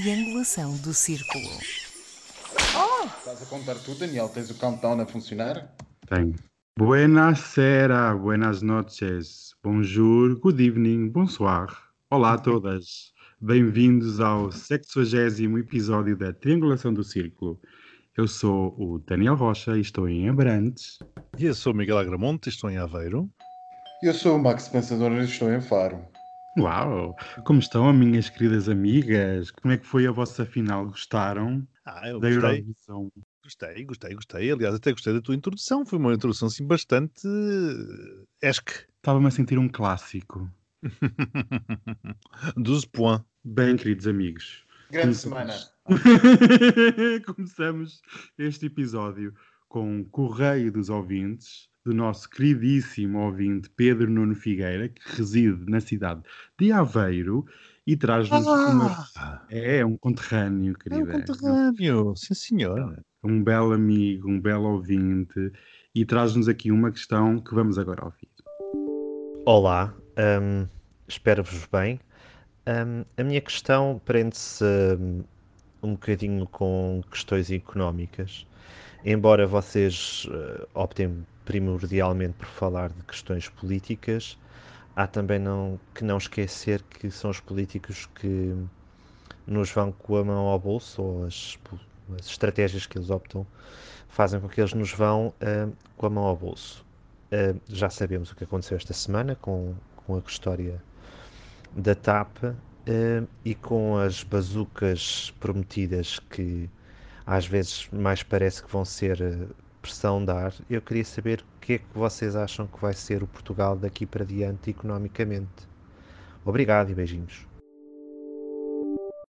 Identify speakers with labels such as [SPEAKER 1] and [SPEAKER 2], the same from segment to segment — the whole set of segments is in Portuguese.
[SPEAKER 1] triangulação do círculo.
[SPEAKER 2] Oh! Estás a contar tudo, Daniel? Tens o countdown a funcionar?
[SPEAKER 3] Tenho. Buenasera, buenas noches, bonjour, good evening, bonsoir. Olá a todas. Bem-vindos ao 60 episódio da Triangulação do Círculo. Eu sou o Daniel Rocha e estou em Abrantes.
[SPEAKER 4] E eu sou o Miguel Agramonte e estou em Aveiro.
[SPEAKER 2] Eu sou o Max Pensador e estou em Faro.
[SPEAKER 3] Uau! Como estão, minhas queridas amigas? Como é que foi a vossa final? Gostaram?
[SPEAKER 4] Ah, eu da gostei. Eurovisão? Gostei, gostei, gostei. Aliás, até gostei da tua introdução. Foi uma introdução assim bastante esque.
[SPEAKER 3] Estava-me a sentir um clássico.
[SPEAKER 4] 12 points.
[SPEAKER 3] Bem, queridos amigos.
[SPEAKER 2] Grande semana.
[SPEAKER 3] Começamos este episódio com o Correio dos Ouvintes, do nosso queridíssimo ouvinte Pedro Nuno Figueira, que reside na cidade de Aveiro e traz-nos ah! uma... É, um conterrâneo, querida.
[SPEAKER 4] É um conterrâneo, sim senhor.
[SPEAKER 3] Um belo amigo, um belo ouvinte e traz-nos aqui uma questão que vamos agora ouvir.
[SPEAKER 5] Olá, um, espero-vos bem. Um, a minha questão prende-se um, um bocadinho com questões económicas. Embora vocês uh, optem primordialmente por falar de questões políticas, há também não, que não esquecer que são os políticos que nos vão com a mão ao bolso, ou as, as estratégias que eles optam fazem com que eles nos vão uh, com a mão ao bolso. Uh, já sabemos o que aconteceu esta semana com, com a história da TAP uh, e com as bazucas prometidas que às vezes mais parece que vão ser pressão dar, eu queria saber o que é que vocês acham que vai ser o Portugal daqui para diante economicamente. Obrigado e beijinhos.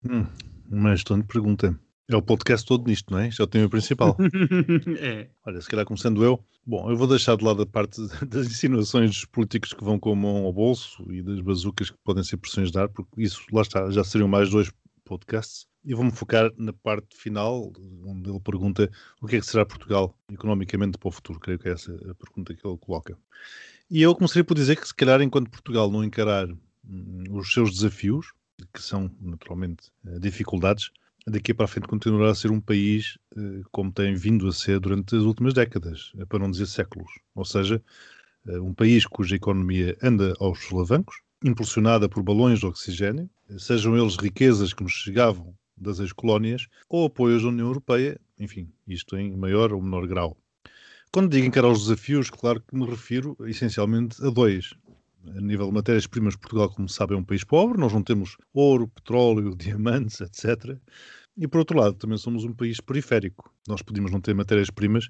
[SPEAKER 4] Hum, uma excelente pergunta. É o podcast todo nisto, não é? Já é o tema principal.
[SPEAKER 3] é.
[SPEAKER 4] Olha, se calhar começando eu. Bom, eu vou deixar de lado a parte das insinuações dos políticos que vão com a mão ao bolso e das bazucas que podem ser pressões de dar, porque isso, lá está, já seriam mais dois podcasts. E vou-me focar na parte final, onde ele pergunta o que é que será Portugal economicamente para o futuro. Creio que é essa a pergunta que ele coloca. E eu começaria por dizer que, se calhar, enquanto Portugal não encarar hum, os seus desafios, que são naturalmente eh, dificuldades, daqui para a frente continuará a ser um país eh, como tem vindo a ser durante as últimas décadas, para não dizer séculos. Ou seja, eh, um país cuja economia anda aos solavancos, impulsionada por balões de oxigênio, sejam eles riquezas que nos chegavam das ex-colónias ou apoios da União Europeia, enfim, isto em maior ou menor grau. Quando digo encarar os desafios, claro que me refiro essencialmente a dois. A nível de matérias-primas, Portugal, como sabem, é um país pobre, nós não temos ouro, petróleo, diamantes, etc. E por outro lado, também somos um país periférico. Nós podíamos não ter matérias-primas,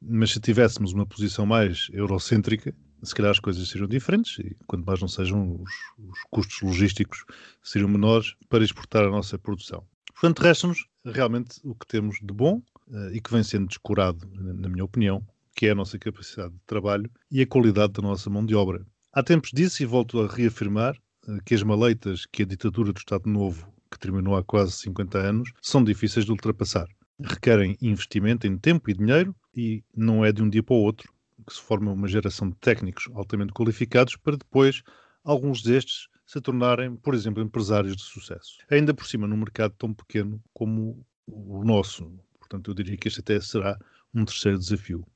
[SPEAKER 4] mas se tivéssemos uma posição mais eurocêntrica, se calhar as coisas seriam diferentes e quanto mais não sejam os, os custos logísticos seriam menores para exportar a nossa produção. Portanto, resta-nos realmente o que temos de bom uh, e que vem sendo descurado, na minha opinião, que é a nossa capacidade de trabalho e a qualidade da nossa mão de obra. Há tempos disse e volto a reafirmar uh, que as maleitas que a ditadura do Estado Novo, que terminou há quase 50 anos, são difíceis de ultrapassar. Requerem investimento em tempo e dinheiro e não é de um dia para o outro que se forma uma geração de técnicos altamente qualificados para depois alguns destes se tornarem, por exemplo, empresários de sucesso. Ainda por cima, num mercado tão pequeno como o nosso. Portanto, eu diria que este até será um terceiro desafio.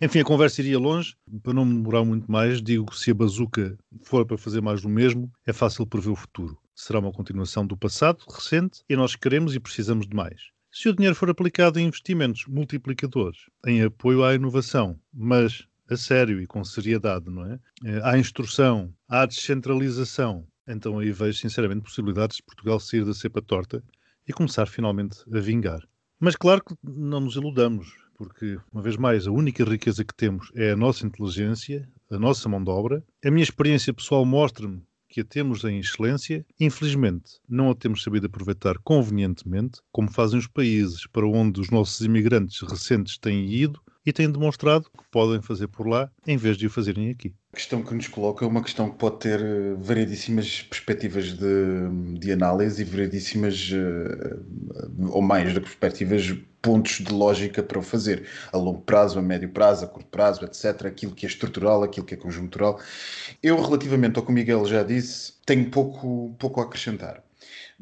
[SPEAKER 4] Enfim, a conversa iria longe. Para não me demorar muito mais, digo que se a bazuca for para fazer mais do mesmo, é fácil prever o futuro. Será uma continuação do passado recente e nós queremos e precisamos de mais se o dinheiro for aplicado em investimentos multiplicadores, em apoio à inovação, mas a sério e com seriedade, não é? Eh, à instrução, à descentralização, então aí vejo sinceramente possibilidades de Portugal sair da cepa torta e começar finalmente a vingar. Mas claro que não nos iludamos, porque, uma vez mais, a única riqueza que temos é a nossa inteligência, a nossa mão de obra. A minha experiência pessoal mostra-me que a temos em excelência, infelizmente não a temos sabido aproveitar convenientemente, como fazem os países para onde os nossos imigrantes recentes têm ido e têm demonstrado que podem fazer por lá em vez de o fazerem aqui.
[SPEAKER 2] A questão que nos coloca é uma questão que pode ter eh, variedíssimas perspectivas de, de análise e variedíssimas, uh, ou mais, de perspectivas, pontos de lógica para o fazer, a longo prazo, a médio prazo, a curto prazo, etc. Aquilo que é estrutural, aquilo que é conjuntural. Eu, relativamente ao que o Miguel já disse, tenho pouco, pouco a acrescentar.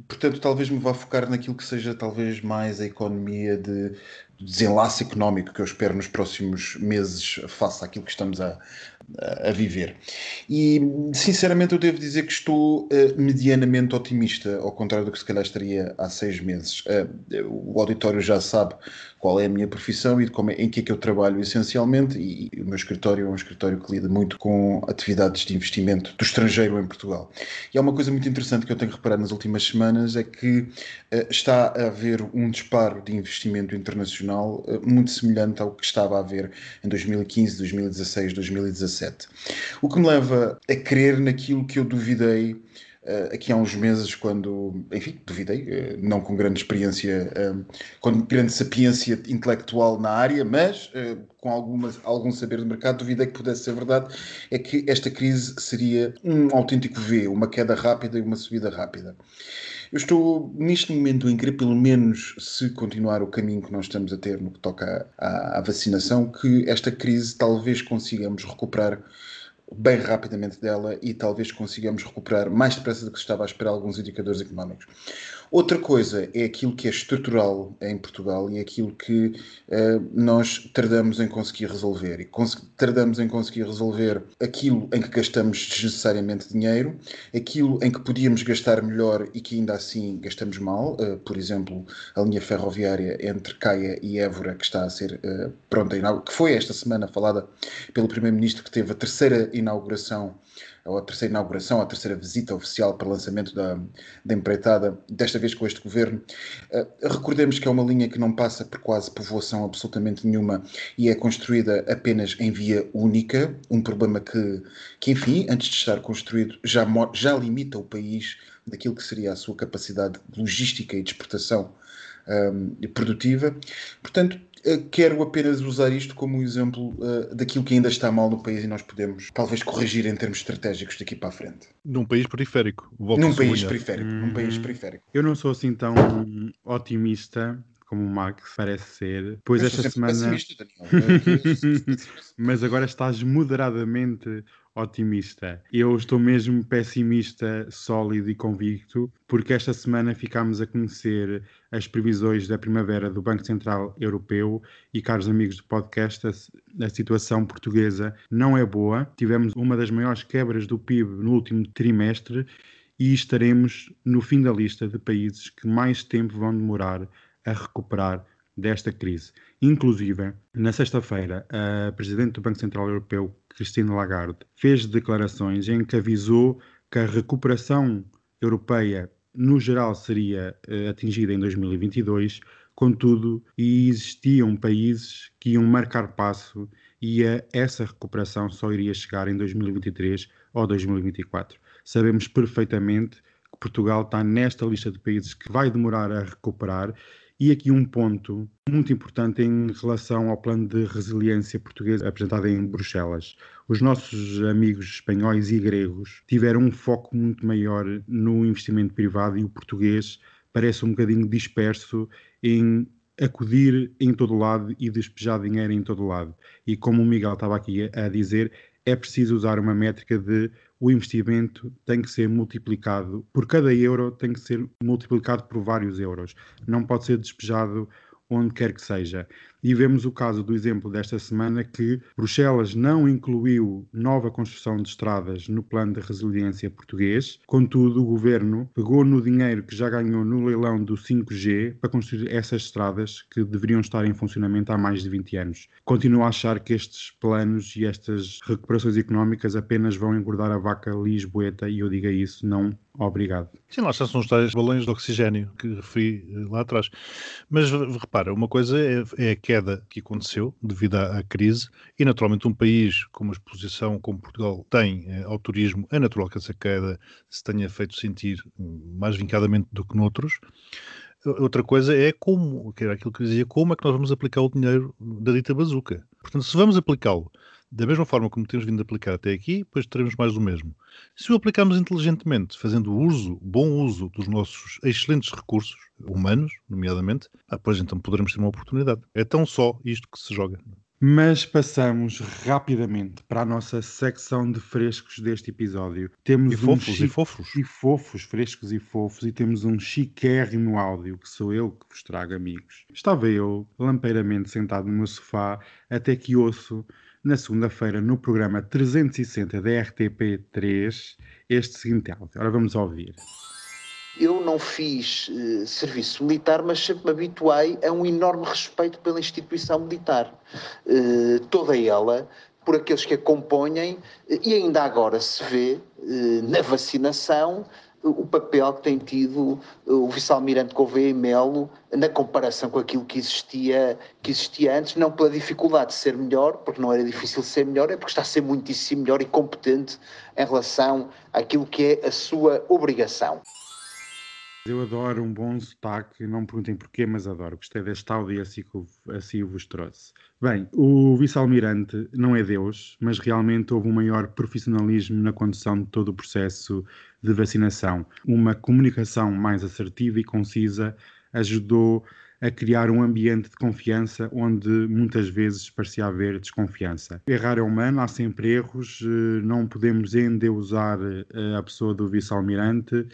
[SPEAKER 2] portanto, talvez me vá focar naquilo que seja talvez mais a economia de desenlace económico que eu espero nos próximos meses face àquilo que estamos a, a viver. E, sinceramente, eu devo dizer que estou uh, medianamente otimista, ao contrário do que se calhar estaria há seis meses. Uh, o auditório já sabe qual é a minha profissão e de como é, em que é que eu trabalho essencialmente, e, e o meu escritório é um escritório que lida muito com atividades de investimento do estrangeiro em Portugal. E há uma coisa muito interessante que eu tenho reparado nas últimas semanas, é que uh, está a haver um disparo de investimento internacional muito semelhante ao que estava a haver em 2015, 2016, 2017 2017. O que me leva a crer naquilo que eu duvidei uh, aqui há uns meses, quando, enfim, duvidei, uh, não com grande experiência, uh, com grande sapiência intelectual na área, mas com alguma, algum saber de mercado, duvidei que pudesse ser verdade, é que esta crise seria um autêntico V, uma queda rápida e uma subida rápida. Eu estou neste momento em crer, pelo menos se continuar o caminho que nós estamos a ter no que toca à, à vacinação, que esta crise talvez consigamos recuperar bem rapidamente dela e talvez consigamos recuperar mais depressa do que se estava a esperar alguns indicadores económicos. Outra coisa é aquilo que é estrutural em Portugal e é aquilo que uh, nós tardamos em conseguir resolver. E tardamos em conseguir resolver aquilo em que gastamos desnecessariamente dinheiro, aquilo em que podíamos gastar melhor e que ainda assim gastamos mal. Uh, por exemplo, a linha ferroviária entre Caia e Évora, que está a ser uh, pronta, que foi esta semana falada pelo Primeiro-Ministro, que teve a terceira inauguração ou a terceira inauguração, a terceira visita oficial para lançamento da, da empreitada, desta vez com este governo. Uh, recordemos que é uma linha que não passa por quase povoação absolutamente nenhuma e é construída apenas em via única, um problema que, que enfim, antes de estar construído, já, já limita o país daquilo que seria a sua capacidade logística e de exportação um, produtiva. Portanto, eh, quero apenas usar isto como um exemplo uh, daquilo que ainda está mal no país e nós podemos talvez corrigir em termos estratégicos daqui para a frente.
[SPEAKER 4] Num país periférico.
[SPEAKER 2] Num país periférico, hum, num país periférico.
[SPEAKER 3] Eu não sou assim tão otimista como o Max parece ser. Pois esta semana. Mas agora estás moderadamente otimista. Eu estou mesmo pessimista, sólido e convicto, porque esta semana ficámos a conhecer as previsões da primavera do Banco Central Europeu e, caros amigos do podcast, a, a situação portuguesa não é boa. Tivemos uma das maiores quebras do PIB no último trimestre e estaremos no fim da lista de países que mais tempo vão demorar a recuperar desta crise. Inclusive, na sexta-feira, a Presidente do Banco Central Europeu, Christine Lagarde, fez declarações em que avisou que a recuperação europeia, no geral, seria uh, atingida em 2022, contudo, existiam países que iam marcar passo e essa recuperação só iria chegar em 2023 ou 2024. Sabemos perfeitamente que Portugal está nesta lista de países que vai demorar a recuperar e aqui um ponto muito importante em relação ao plano de resiliência português apresentado em Bruxelas. Os nossos amigos espanhóis e gregos tiveram um foco muito maior no investimento privado e o português parece um bocadinho disperso em acudir em todo lado e despejar dinheiro em todo lado. E como o Miguel estava aqui a dizer, é preciso usar uma métrica de o investimento tem que ser multiplicado, por cada euro tem que ser multiplicado por vários euros. Não pode ser despejado onde quer que seja. E vemos o caso do exemplo desta semana que Bruxelas não incluiu nova construção de estradas no plano de resiliência português, contudo, o governo pegou no dinheiro que já ganhou no leilão do 5G para construir essas estradas que deveriam estar em funcionamento há mais de 20 anos. Continuo a achar que estes planos e estas recuperações económicas apenas vão engordar a vaca lisboeta e eu digo isso, não Obrigado.
[SPEAKER 4] Sim, lá são os tais balões de oxigênio que referi eh, lá atrás. Mas repara, uma coisa é, é queda que aconteceu devido à, crise e naturalmente um país com uma exposição como Portugal tem eh, ao turismo, é natural que essa queda se tenha feito sentir mais vincadamente do que noutros. Outra coisa é como, que era aquilo que dizia, como é que nós vamos aplicar o dinheiro da dita bazuca. Portanto, se vamos aplicá-lo da mesma forma como temos vindo a aplicar até aqui, depois teremos mais do mesmo. Se o aplicarmos inteligentemente, fazendo uso, bom uso dos nossos excelentes recursos humanos, nomeadamente, ah, pois então poderemos ter uma oportunidade. É tão só isto que se joga.
[SPEAKER 3] Mas passamos rapidamente para a nossa secção de frescos deste episódio. Temos
[SPEAKER 4] E
[SPEAKER 3] um
[SPEAKER 4] fofos, e
[SPEAKER 3] chi-
[SPEAKER 4] fofos.
[SPEAKER 3] e fofos, frescos e fofos, e temos um chiquérrimo áudio que sou eu que vos trago, amigos. Estava eu, lampeiramente sentado no meu sofá, até que ouço, na segunda-feira, no programa 360 da RTP3, este seguinte áudio. Ora, vamos ouvir.
[SPEAKER 6] Eu não fiz eh, serviço militar, mas sempre me habituei a um enorme respeito pela instituição militar. Eh, toda ela, por aqueles que a compõem, eh, e ainda agora se vê eh, na vacinação o papel que tem tido eh, o vice-almirante Gouveia e Melo na comparação com aquilo que existia, que existia antes, não pela dificuldade de ser melhor, porque não era difícil ser melhor, é porque está a ser muitíssimo melhor e competente em relação àquilo que é a sua obrigação.
[SPEAKER 3] Eu adoro um bom sotaque, não me perguntem porquê, mas adoro. Gostei deste áudio e assim, assim vos trouxe. Bem, o vice-almirante não é Deus, mas realmente houve um maior profissionalismo na condução de todo o processo de vacinação. Uma comunicação mais assertiva e concisa ajudou a criar um ambiente de confiança onde muitas vezes parecia haver desconfiança. Errar é humano, há sempre erros, eh, não podemos endeusar eh, a pessoa do vice-almirante,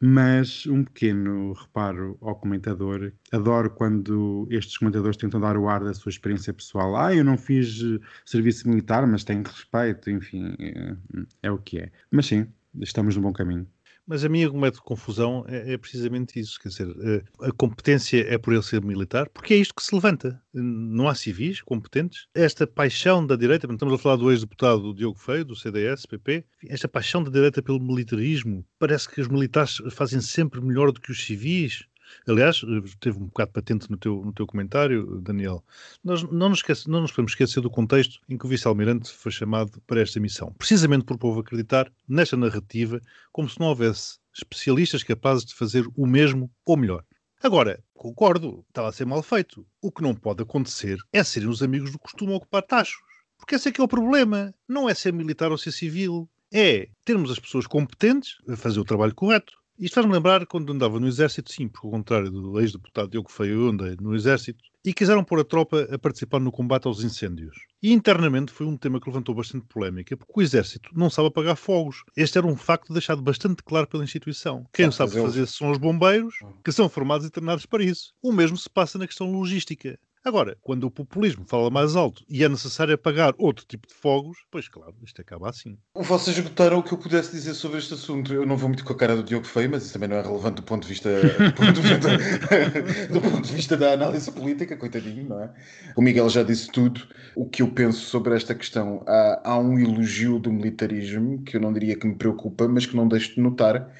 [SPEAKER 3] mas um pequeno reparo ao comentador. Adoro quando estes comentadores tentam dar o ar da sua experiência pessoal. Ah, eu não fiz eh, serviço militar, mas tenho respeito, enfim, é, é o que é. Mas sim, estamos no bom caminho.
[SPEAKER 4] Mas a minha argumento de confusão é, é precisamente isso. Quer dizer, eh, a competência é por ele ser militar, porque é isto que se levanta. Não há civis competentes. Esta paixão da direita, estamos a falar do ex-deputado Diogo Feio, do CDS, PP, esta paixão da direita pelo militarismo, parece que os militares fazem sempre melhor do que os civis. Aliás, eh, teve um bocado patente no teu, no teu comentário, Daniel. Nós não nos, esquece, não nos podemos esquecer do contexto em que o vice-almirante foi chamado para esta missão. Precisamente por o povo acreditar nesta narrativa, como se não houvesse especialistas capazes de fazer o mesmo ou melhor. Agora, concordo, estava a ser mal feito. O que não pode acontecer é serem os amigos do costume a ocupar tachos. Porque esse é que é o problema. Não é ser militar ou ser civil. É termos as pessoas competentes a fazer o trabalho correto. Isto faz-me lembrar quando andava no exército, sim, porque ao contrário do ex-deputado Diogo Feio, andei no exército, e quiseram pôr a tropa a participar no combate aos incêndios. E internamente foi um tema que levantou bastante polémica, porque o exército não sabe apagar fogos. Este era um facto deixado bastante claro pela instituição. Quem
[SPEAKER 2] Sabe
[SPEAKER 4] sabe fazer são os bombeiros, que são formados e treinados para isso. O mesmo se passa na questão logística. Agora, quando o populismo fala mais alto e é necessário apagar outro tipo de fogos, pois claro, isto acaba assim.
[SPEAKER 2] Vocês esgotaram o que eu pudesse dizer sobre este assunto. Eu não vou muito com a cara do Diogo Feio, mas isso também não é relevante do ponto de vista, do ponto de vista, do ponto de vista da análise política, coitadinho, não é? O Miguel já disse tudo. O que eu penso sobre esta questão, há, há um elogio do militarismo que eu não diria que me preocupa, mas que não deixo de notar,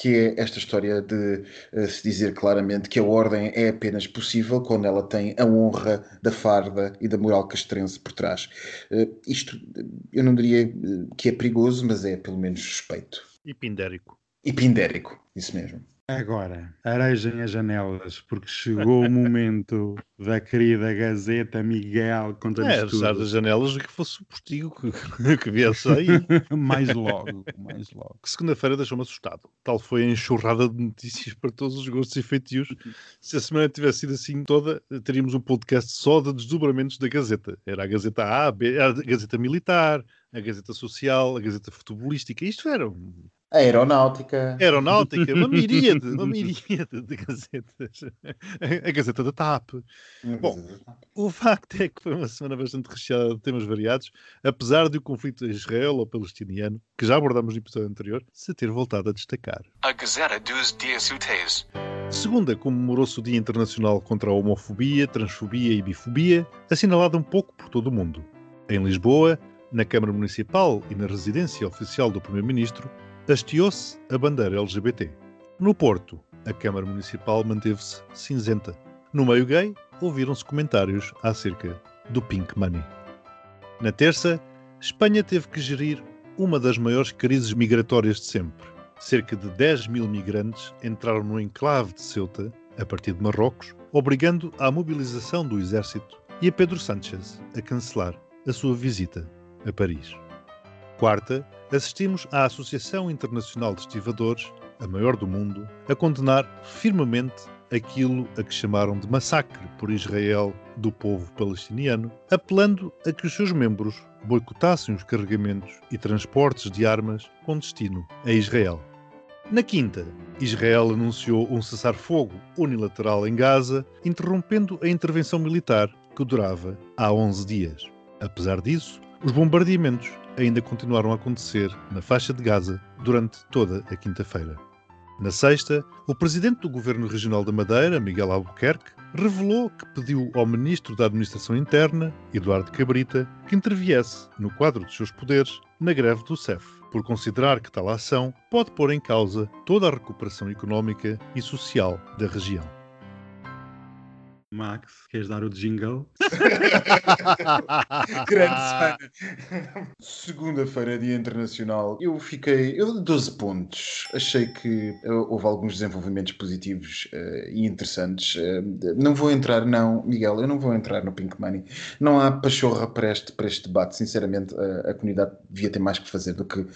[SPEAKER 2] que é esta história de eh, se dizer claramente que a ordem é apenas possível quando ela tem a honra da farda e da moral castrense por trás. Eh, isto eh, eu não diria que é perigoso, mas é pelo menos suspeito.
[SPEAKER 4] E pindérico.
[SPEAKER 2] E pindérico, isso mesmo.
[SPEAKER 3] Agora, arejem as janelas, porque chegou o momento da querida Gazeta Miguel
[SPEAKER 4] É,
[SPEAKER 3] conta-nos
[SPEAKER 4] arejar
[SPEAKER 3] tudo.
[SPEAKER 4] as janelas que fosse o postigo que, que viesse aí.
[SPEAKER 3] mais logo, mais logo.
[SPEAKER 4] que segunda-feira deixou-me assustado. Tal foi a enxurrada de notícias para todos os gostos e feitios. Se a semana tivesse sido assim toda, teríamos um podcast só de desdobramentos da Gazeta. Era a Gazeta A, a B, a Gazeta Militar, a Gazeta Social, a Gazeta Futebolística. Isto era um-
[SPEAKER 2] A aeronáutica.
[SPEAKER 4] aeronáutica, uma miríade, uma miríade de gazetas. A Gazeta da TAP. Bom, O facto é que foi uma semana bastante recheada de temas variados, apesar de o conflito israelo-palestiniano, que já abordámos no episódio anterior, se ter voltado a destacar.
[SPEAKER 7] A Gazeta dos Dias Úteis.
[SPEAKER 4] Segunda comemorou-se o Dia Internacional contra a Homofobia, Transfobia e Bifobia, assinalado um pouco por todo o mundo. Em Lisboa, na Câmara Municipal e na residência oficial do Primeiro-Ministro, hasteou-se a bandeira LGBT. No Porto, a Câmara Municipal manteve-se cinzenta. No meio gay, ouviram-se comentários acerca do Pink Money. Na terça, Espanha teve que gerir uma das maiores crises migratórias de sempre. Cerca de 10 mil migrantes entraram no enclave de Ceuta, a partir de Marrocos, obrigando à mobilização do exército e a Pedro Sánchez a cancelar a sua visita a Paris. Quarta, assistimos à Associação Internacional de Estivadores, a maior do mundo, a condenar firmemente aquilo a que chamaram de massacre por Israel do povo palestiniano, apelando a que os seus membros boicotassem os carregamentos e transportes de armas com destino a Israel. Na quinta, Israel anunciou um cessar-fogo unilateral em Gaza, interrompendo a intervenção militar que durava há 11 dias. Apesar disso, os bombardeamentos ainda continuaram a acontecer na faixa de Gaza durante toda a quinta-feira. Na sexta, o presidente do Governo Regional da Madeira, Miguel Albuquerque, revelou que pediu ao ministro da Administração Interna, Eduardo Cabrita, que interviesse, no quadro dos seus poderes, na greve do CEF, por considerar que tal ação pode pôr em causa toda a recuperação económica e social da região.
[SPEAKER 3] Max, queres dar o jingle?
[SPEAKER 2] Grande semana. Segunda-feira, Dia Internacional. Eu fiquei. Eu 12 pontos. Achei que uh, houve alguns desenvolvimentos positivos uh, e interessantes. Uh, não vou entrar, não, Miguel, eu não vou entrar no Pink Money. Não há pachorra para este, para este debate. Sinceramente, a comunidade devia ter mais que fazer do que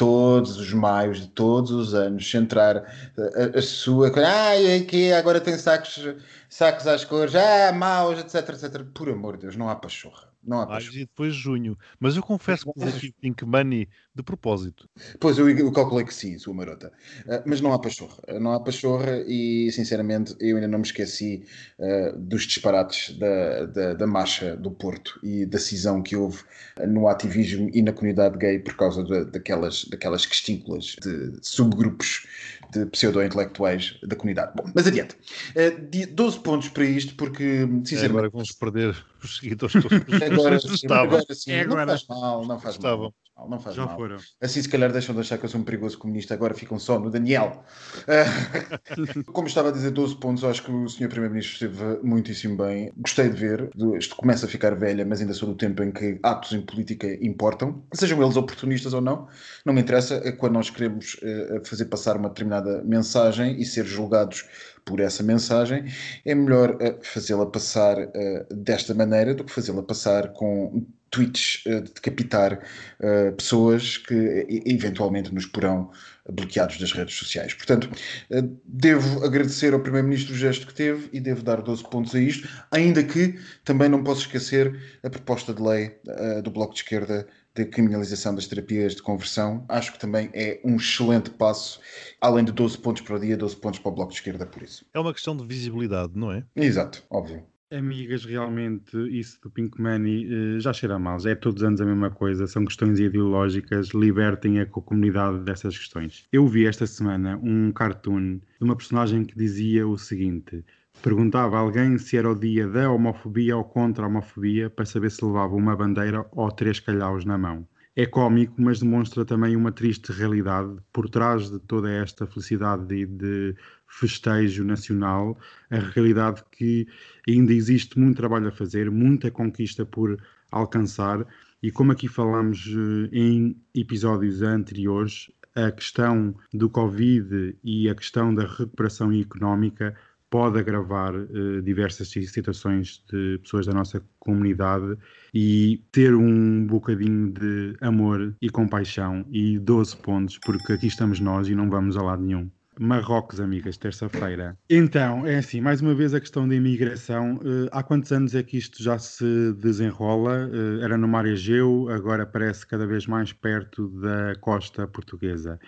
[SPEAKER 2] todos os maios de todos os anos centrar a, a sua. Ah, aqui agora tem sacos sacos às cores, ah, maus, etc, etc. Por amor de Deus, não há pachorra. Não há
[SPEAKER 4] pachorra. e depois junho. Mas eu confesso que pus aqui Pink Money de propósito.
[SPEAKER 2] Pois, eu, eu calculei que sim, sua marota. Uh, mas não há pachorra. Não há pachorra e, sinceramente, eu ainda não me esqueci uh, dos disparates da, da, da, marcha do Porto e da cisão que houve no ativismo e na comunidade gay por causa de, daquelas, daquelas questínculas de subgrupos de pseudo-intelectuais da comunidade. Bom, mas adiante. Uh, 12 pontos para isto, porque,
[SPEAKER 4] sinceramente... É, agora vamos perder os seguidores todos.
[SPEAKER 2] Agora, sim, agora sim, é agora. não faz mal, não faz Estavam. mal mal, não faz Já mal. Foram. Assim, se calhar, deixam de achar que eu sou um perigoso comunista, agora ficam só no Daniel. Como estava a dizer, 12 pontos, acho que o Sr. Primeiro-Ministro esteve muitíssimo bem. Gostei de ver, isto começa a ficar velha, mas ainda sou do tempo em que atos em política importam, sejam eles oportunistas ou não, não me interessa, é quando nós queremos uh, fazer passar uma determinada mensagem e ser julgados por essa mensagem, é melhor uh, fazê-la passar uh, desta maneira do que fazê-la passar com tweets uh, de decapitar uh, pessoas que eventualmente nos porão bloqueados das redes sociais. Portanto, uh, devo agradecer ao Primeiro-Ministro o gesto que teve e devo dar 12 pontos a isto, ainda que também não posso esquecer a proposta de lei do Bloco de Esquerda de criminalização das terapias de conversão. Acho que também é um excelente passo, além de 12 pontos para o dia, 12 pontos para o Bloco de Esquerda, por isso.
[SPEAKER 4] É uma questão de visibilidade, não é?
[SPEAKER 2] Exato, óbvio.
[SPEAKER 3] Amigas, realmente, isso do Pink Money uh, já cheira mal, é todos os anos a mesma coisa, são questões ideológicas, libertem a comunidade dessas questões. Eu vi esta semana um cartoon de uma personagem que dizia o seguinte: perguntava a alguém se era o dia da homofobia ou contra a homofobia para saber se levava uma bandeira ou três calhaus na mão. É cómico, mas demonstra também uma triste realidade por trás de toda esta felicidade e de festejo nacional, a realidade que ainda existe muito trabalho a fazer, muita conquista por alcançar, e como aqui falamos eh, em episódios anteriores, a questão do Covid e a questão da recuperação económica pode agravar uh, diversas situações de pessoas da nossa comunidade e ter um bocadinho de amor e compaixão e 12 pontos, porque aqui estamos nós e não vamos a lado nenhum. Marrocos, amigas, terça-feira. Então, é assim, mais uma vez a questão da imigração. Uh, há quantos anos é que isto já se desenrola? Uh, era no Mar Egeu, agora parece cada vez mais perto da costa portuguesa.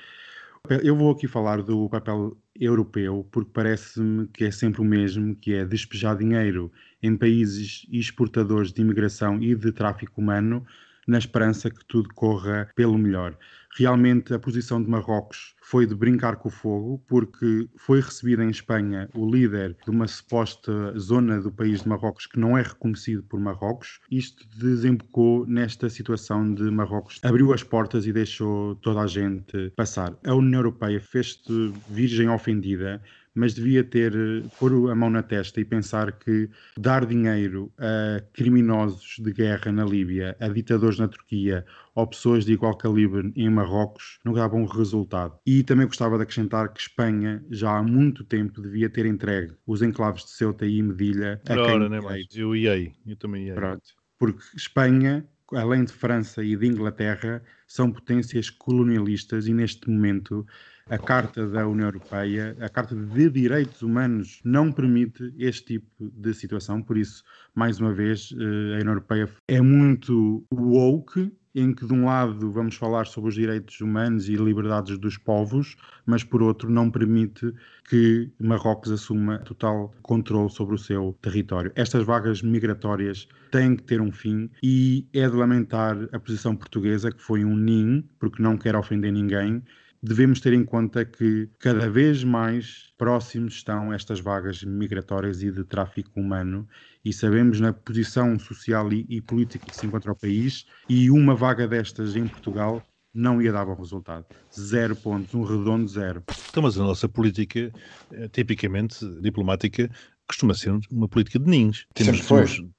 [SPEAKER 3] Eu vou aqui falar do papel europeu porque parece-me que é sempre o mesmo, que é despejar dinheiro em países exportadores de imigração e de tráfico humano na esperança que tudo corra pelo melhor. Realmente a posição de Marrocos foi de brincar com o fogo, porque foi recebido em Espanha o líder de uma suposta zona do país de Marrocos que não é reconhecido por Marrocos. Isto desembocou nesta situação de Marrocos abriu as portas e deixou toda a gente passar. A União Europeia fez-se virgem ofendida mas devia ter eh, pôr a mão na testa e pensar que dar dinheiro a criminosos de guerra na Líbia, a ditadores na Turquia ou pessoas de igual calibre em Marrocos não dá bom resultado. E também gostava de acrescentar que Espanha já há muito tempo devia ter entregue os enclaves de Ceuta e Medilha a Ora, quem
[SPEAKER 4] não é mais. Eu ia aí, eu também ia aí.
[SPEAKER 3] Pronto. Porque Espanha além de França e de Inglaterra, são potências colonialistas e neste momento a Carta da União Europeia, a Carta de Direitos Humanos, não permite este tipo de situação. Por isso, mais uma vez, eh, a União Europeia é muito woke em que de um lado vamos falar sobre os direitos humanos e liberdades dos povos, mas por outro não permite que Marrocos assuma total controle sobre o seu território. Estas vagas migratórias têm que ter um fim e é de lamentar a posição portuguesa que foi um nin, porque não quer ofender ninguém, devemos ter em conta que cada vez mais próximos estão estas vagas migratórias e de tráfico humano e sabemos na posição social e, e política que se encontra o país e uma vaga destas em Portugal não ia dar bom resultado. Zero pontos, um redondo zero.
[SPEAKER 4] Então, mas a nossa política, eh, tipicamente diplomática, costuma ser uma política de ninhos. Temos,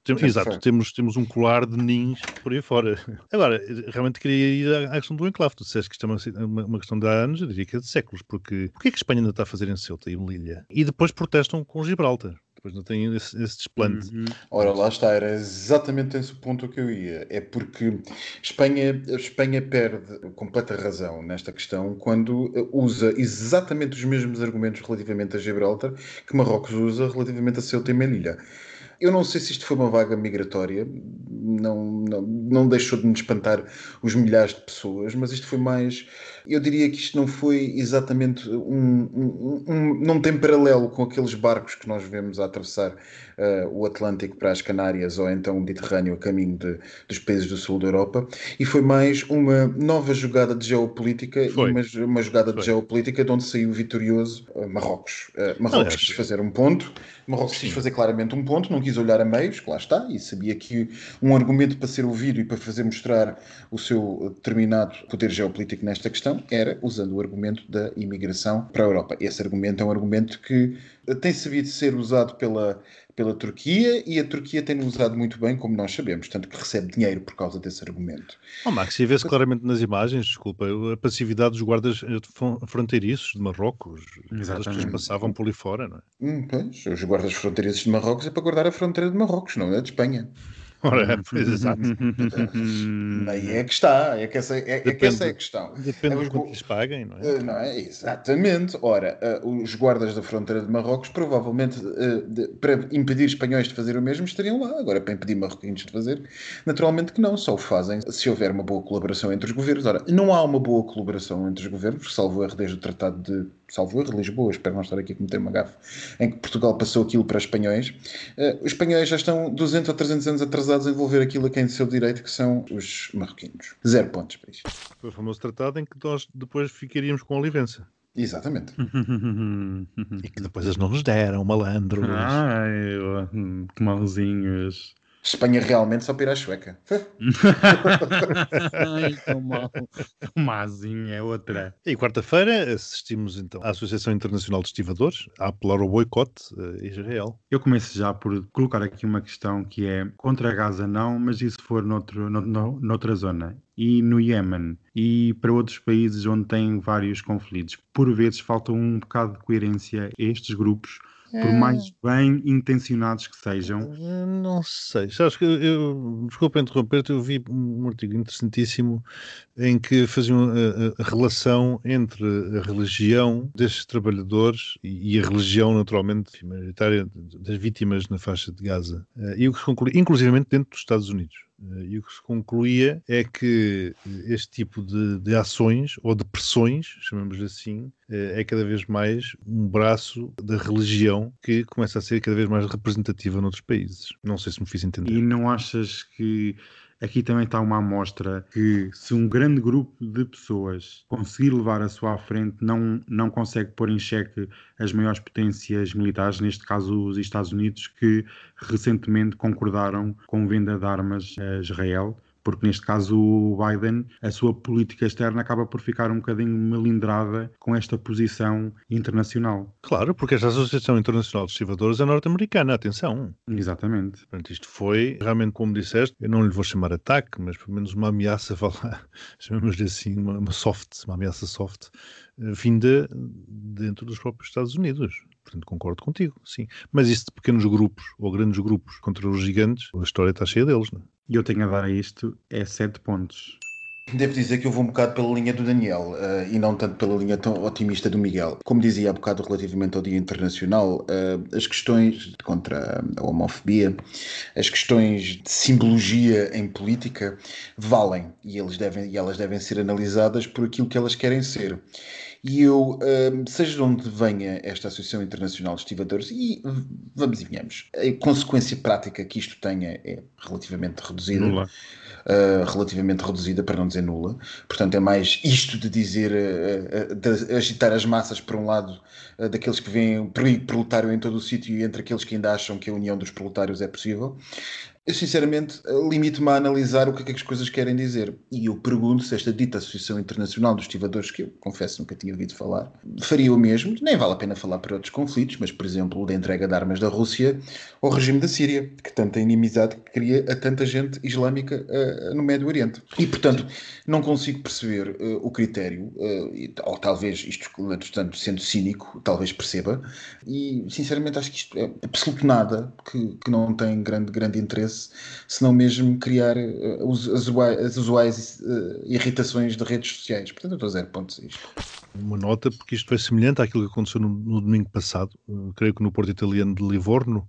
[SPEAKER 4] temos- exato,
[SPEAKER 2] foi.
[SPEAKER 4] temos, temos um colar de ninhos por aí fora. Agora, realmente queria ir à, à questão do enclave. Tu disseste que isto é uma, uma, questão de há anos, eu diria que é de séculos, porque porquê é que a Espanha ainda está a fazer em Ceuta e Melilla? E depois protestam com Gibraltar. Depois não tem esse, esse desplante.
[SPEAKER 3] Uhum.
[SPEAKER 2] Ora, lá está, era exatamente esse o ponto que eu ia. É porque Espanha, Espanha perde completa razão nesta questão quando usa exatamente os mesmos argumentos relativamente a Gibraltar que Marrocos usa relativamente a Ceuta e Melilla. Eu não sei se isto foi uma vaga migratória, não, não, não deixou de me espantar os milhares de pessoas, mas isto foi mais. Eu diria que isto não foi exatamente um. um- um- não tem paralelo com aqueles barcos que nós vemos a atravessar eh, o Atlântico para as Canárias ou então o Mediterrâneo a caminho de- dos países do sul da Europa, e foi mais uma nova jogada de geopolítica
[SPEAKER 4] Foi.
[SPEAKER 2] e uma, uma jogada
[SPEAKER 4] Foi.
[SPEAKER 2] de geopolítica de onde saiu vitorioso eh, Marrocos. Eh, Marrocos quis fazer um ponto, Marrocos quis fazer claramente um ponto, não quis olhar a meios, que lá está, e sabia que um argumento para ser ouvido e para fazer mostrar o seu determinado poder geopolítico nesta questão era usando o argumento da imigração para a Europa. Esse argumento é um argumento que eh, tem sabido ser usado pela, pela Turquia e a Turquia tem usado muito bem, como nós sabemos, tanto que recebe dinheiro por causa desse argumento.
[SPEAKER 4] Oh, Max, e vê-se claramente nas imagens, desculpa, a passividade dos guardas eh, fron- fronteiriços de Marrocos. As pessoas
[SPEAKER 3] Exatamente.
[SPEAKER 4] passavam por ali fora, não é?
[SPEAKER 2] Hum, pois, os guardas fronteiriços de Marrocos é para guardar a fronteira de Marrocos, não é de Espanha.
[SPEAKER 4] Ora, pois, exato.
[SPEAKER 2] Aí é que está, é que essa é, é que essa é a questão.
[SPEAKER 4] Depende
[SPEAKER 2] É, os
[SPEAKER 4] lhes paguem, não é?
[SPEAKER 2] Eh, Não é? Exatamente. Ora, eh, os guardas da fronteira de Marrocos provavelmente eh, de- para impedir espanhóis de fazer o mesmo estariam lá. Agora, para impedir marroquinos de fazer, naturalmente que não. Só o fazem se houver uma boa colaboração entre os governos. Ora, não há uma boa colaboração entre os governos, salvo erro desde o Tratado de salvo erro, Lisboa, espero não estar aqui a cometer uma gafe, em que Portugal passou aquilo para espanhóis. Eh, os espanhóis já estão 200 ou 300 anos atrasados em devolver aquilo a quem de seu direito, que são os marroquinos. Zero pontos para isto.
[SPEAKER 4] Foi o famoso tratado em que nós depois ficaríamos com a Olivença.
[SPEAKER 2] Exatamente.
[SPEAKER 4] E que depois eles não nos deram, malandros.
[SPEAKER 3] Ai, eu- que malzinhos.
[SPEAKER 2] Espanha realmente só para ir à sueca.
[SPEAKER 3] Ai, tão mal. É outra.
[SPEAKER 4] E quarta-feira assistimos então à Associação Internacional de Estivadores a apelar ao boicote eh, a Israel.
[SPEAKER 3] Eu começo já por colocar aqui uma questão que é contra a Gaza não, mas e se for noutro, no- no- noutra zona? E no Iémen? E para outros países onde tem vários conflitos? Por vezes falta um bocado de coerência a estes grupos, por mais bem intencionados que sejam.
[SPEAKER 4] Eh, Não sei. Sabes que eu, eu- desculpa interromper-te, eu vi um artigo interessantíssimo em que faziam a, a- a relação entre a religião destes trabalhadores e, e a religião, naturalmente, maioritária das vítimas na faixa de Gaza. Eh, E o que se conclui, inclusivamente dentro dos Estados Unidos. Eh, E o que se concluía é que eh, este tipo de, de ações ou de pressões, chamamos assim, eh, é cada vez mais um braço da religião que começa a ser cada vez mais representativa noutros países. Não sei se me fiz entender.
[SPEAKER 3] E não achas que aqui também está uma amostra que se um grande grupo de pessoas conseguir levar a sua à frente, não, não consegue pôr em xeque as maiores potências militares, neste caso os Estados Unidos, que recentemente concordaram com venda de armas a Israel. Porque neste caso o Biden, a sua política externa acaba por ficar um bocadinho melindrada com esta posição internacional.
[SPEAKER 4] Claro, porque esta Associação Internacional de Estivadores é norte-americana, atenção.
[SPEAKER 3] Exatamente.
[SPEAKER 4] Portanto, isto foi realmente, como disseste, eu não lhe vou chamar ataque, mas pelo menos uma ameaça, chamamos-lhe assim, uma, uma soft, uma ameaça soft, eh, vinda dentro dos próprios Estados Unidos. Portanto, concordo contigo, sim. Mas isso de pequenos grupos ou grandes grupos contra os gigantes, a história está cheia deles, não é?
[SPEAKER 3] E eu tenho a dar a isto é 7 pontos.
[SPEAKER 2] Devo dizer que eu vou um bocado pela linha do Daniel uh, e não tanto pela linha tão otimista do Miguel. Como dizia há bocado relativamente ao Dia Internacional, uh, as questões contra a homofobia, as questões de simbologia em política valem e, eles devem, e elas devem ser analisadas por aquilo que elas querem ser. E eu, um, seja de onde venha esta Associação Internacional de Estivadores, e vamos e venhamos, a consequência prática que isto tenha é relativamente reduzida. Uh, relativamente reduzida, para não dizer nula. Portanto, é mais isto de dizer, uh, uh, de agitar as massas por um lado, daqueles que veem proletário em todo o sítio e entre aqueles que ainda acham que a união dos proletários é possível. Eu, sinceramente, limito-me a analisar o que é que as coisas querem dizer. E eu pergunto se esta dita Associação Internacional dos Estivadores, que eu confesso nunca tinha ouvido falar, faria o mesmo. Nem vale a pena falar para outros conflitos, mas, por exemplo, o da entrega de armas da Rússia ao regime da Síria, que tanta inimizade cria a tanta gente islâmica uh, no Médio Oriente. E, portanto, não consigo perceber uh, o critério, uh, ou talvez isto, portanto, sendo cínico, talvez perceba. E, sinceramente, acho que isto é absoluto nada que, que não tem grande, grande interesse interesse, senão mesmo criar uh, as, as usuais uh, irritações de redes sociais. Portanto, eu estou a zero pontos a isto.
[SPEAKER 4] Uma nota, porque isto é semelhante àquilo que aconteceu no, no domingo passado, uh, creio que no porto italiano de Livorno,